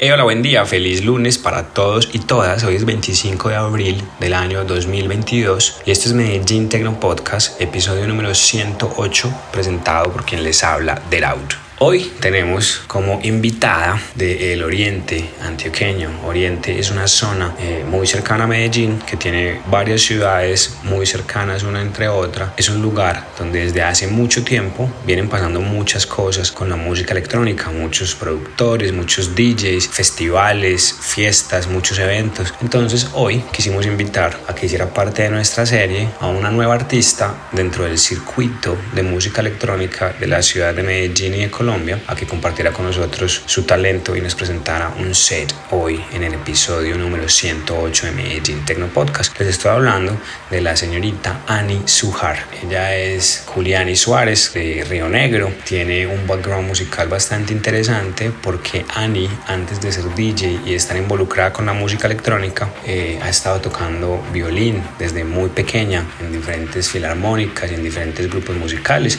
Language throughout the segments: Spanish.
Hey, hola, buen día, feliz lunes para todos y todas. Hoy es 25 de abril del año 2022 y este es Medellín Tecno Podcast, episodio número 108, presentado por quien les habla, Deraut. Hoy tenemos como invitada del Oriente antioqueño. Oriente es una zona eh, muy cercana a Medellín que tiene varias ciudades muy cercanas una entre otra. Es un lugar donde desde hace mucho tiempo vienen pasando muchas cosas con la música electrónica, muchos productores, muchos DJs, festivales, fiestas, muchos eventos. Entonces hoy quisimos invitar a que hiciera parte de nuestra serie a una nueva artista dentro del circuito de música electrónica de la ciudad de Medellín y de Colombia a que compartiera con nosotros su talento y nos presentara un set hoy en el episodio número 108 de Medellín Tecno Podcast. Les estoy hablando de la señorita Ani Sujar. Ella es Juliani Suárez de Río Negro. Tiene un background musical bastante interesante porque Ani, antes de ser DJ y estar involucrada con la música electrónica, eh, ha estado tocando violín desde muy pequeña en diferentes filarmónicas y en diferentes grupos musicales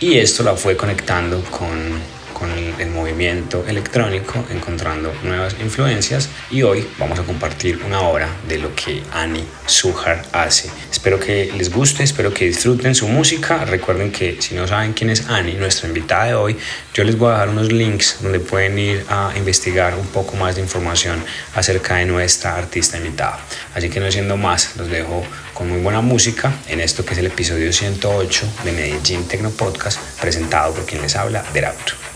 y esto la fue conectando con con el, movimiento electrónico, encontrando nuevas influencias y hoy vamos a compartir una hora de lo que Annie Sujar hace. Espero que les guste, espero que disfruten su música. Recuerden que si no saben quién es Annie, nuestra invitada de hoy, yo les voy a dejar unos links donde pueden ir a investigar un poco más de información acerca de nuestra artista invitada. Así que no siendo más, los dejo con muy buena música en esto que es el episodio 108 de Medellín Tecno Podcast presentado por quien les habla, Derauto.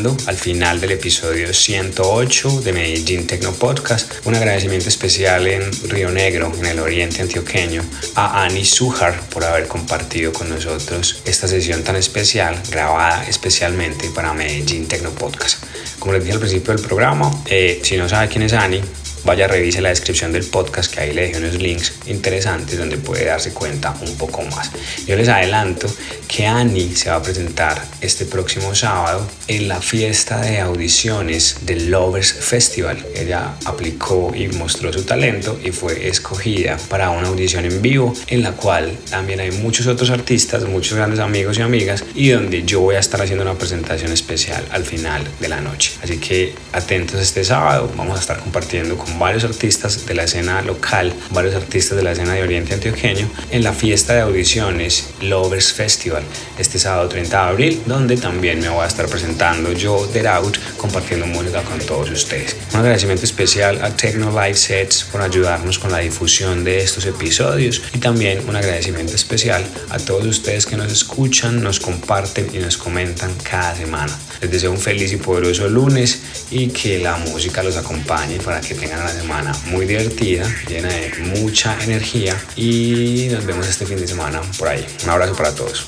al final del episodio 108 de Medellín Tecno Podcast. Un agradecimiento especial en Río Negro, en el oriente antioqueño, a Ani Sujar por haber compartido con nosotros esta sesión tan especial, grabada especialmente para Medellín Tecno Podcast. Como les dije al principio del programa, eh, si no sabe quién es Ani, vaya revise la descripción del podcast que ahí le dejé unos links interesantes donde puede darse cuenta un poco más. Yo les adelanto que Annie se va a presentar este próximo sábado en la fiesta de audiciones del Lovers Festival. Ella aplicó y mostró su talento y fue escogida para una audición en vivo en la cual también hay muchos otros artistas, muchos grandes amigos y amigas y donde yo voy a estar haciendo una presentación especial al final de la noche. Así que atentos este sábado, vamos a estar compartiendo con varios artistas de la escena local, varios artistas de la escena de Oriente Antioqueño en la fiesta de audiciones Lovers Festival este sábado 30 de abril, donde también me voy a estar presentando yo, The Out, compartiendo música con todos ustedes. Un agradecimiento especial a Techno Live Sets por ayudarnos con la difusión de estos episodios y también un agradecimiento especial a todos ustedes que nos escuchan, nos comparten y nos comentan cada semana. Les deseo un feliz y poderoso lunes y que la música los acompañe para que tengan una semana muy divertida, llena de mucha energía y nos vemos este fin de semana por ahí. Un abrazo para todos.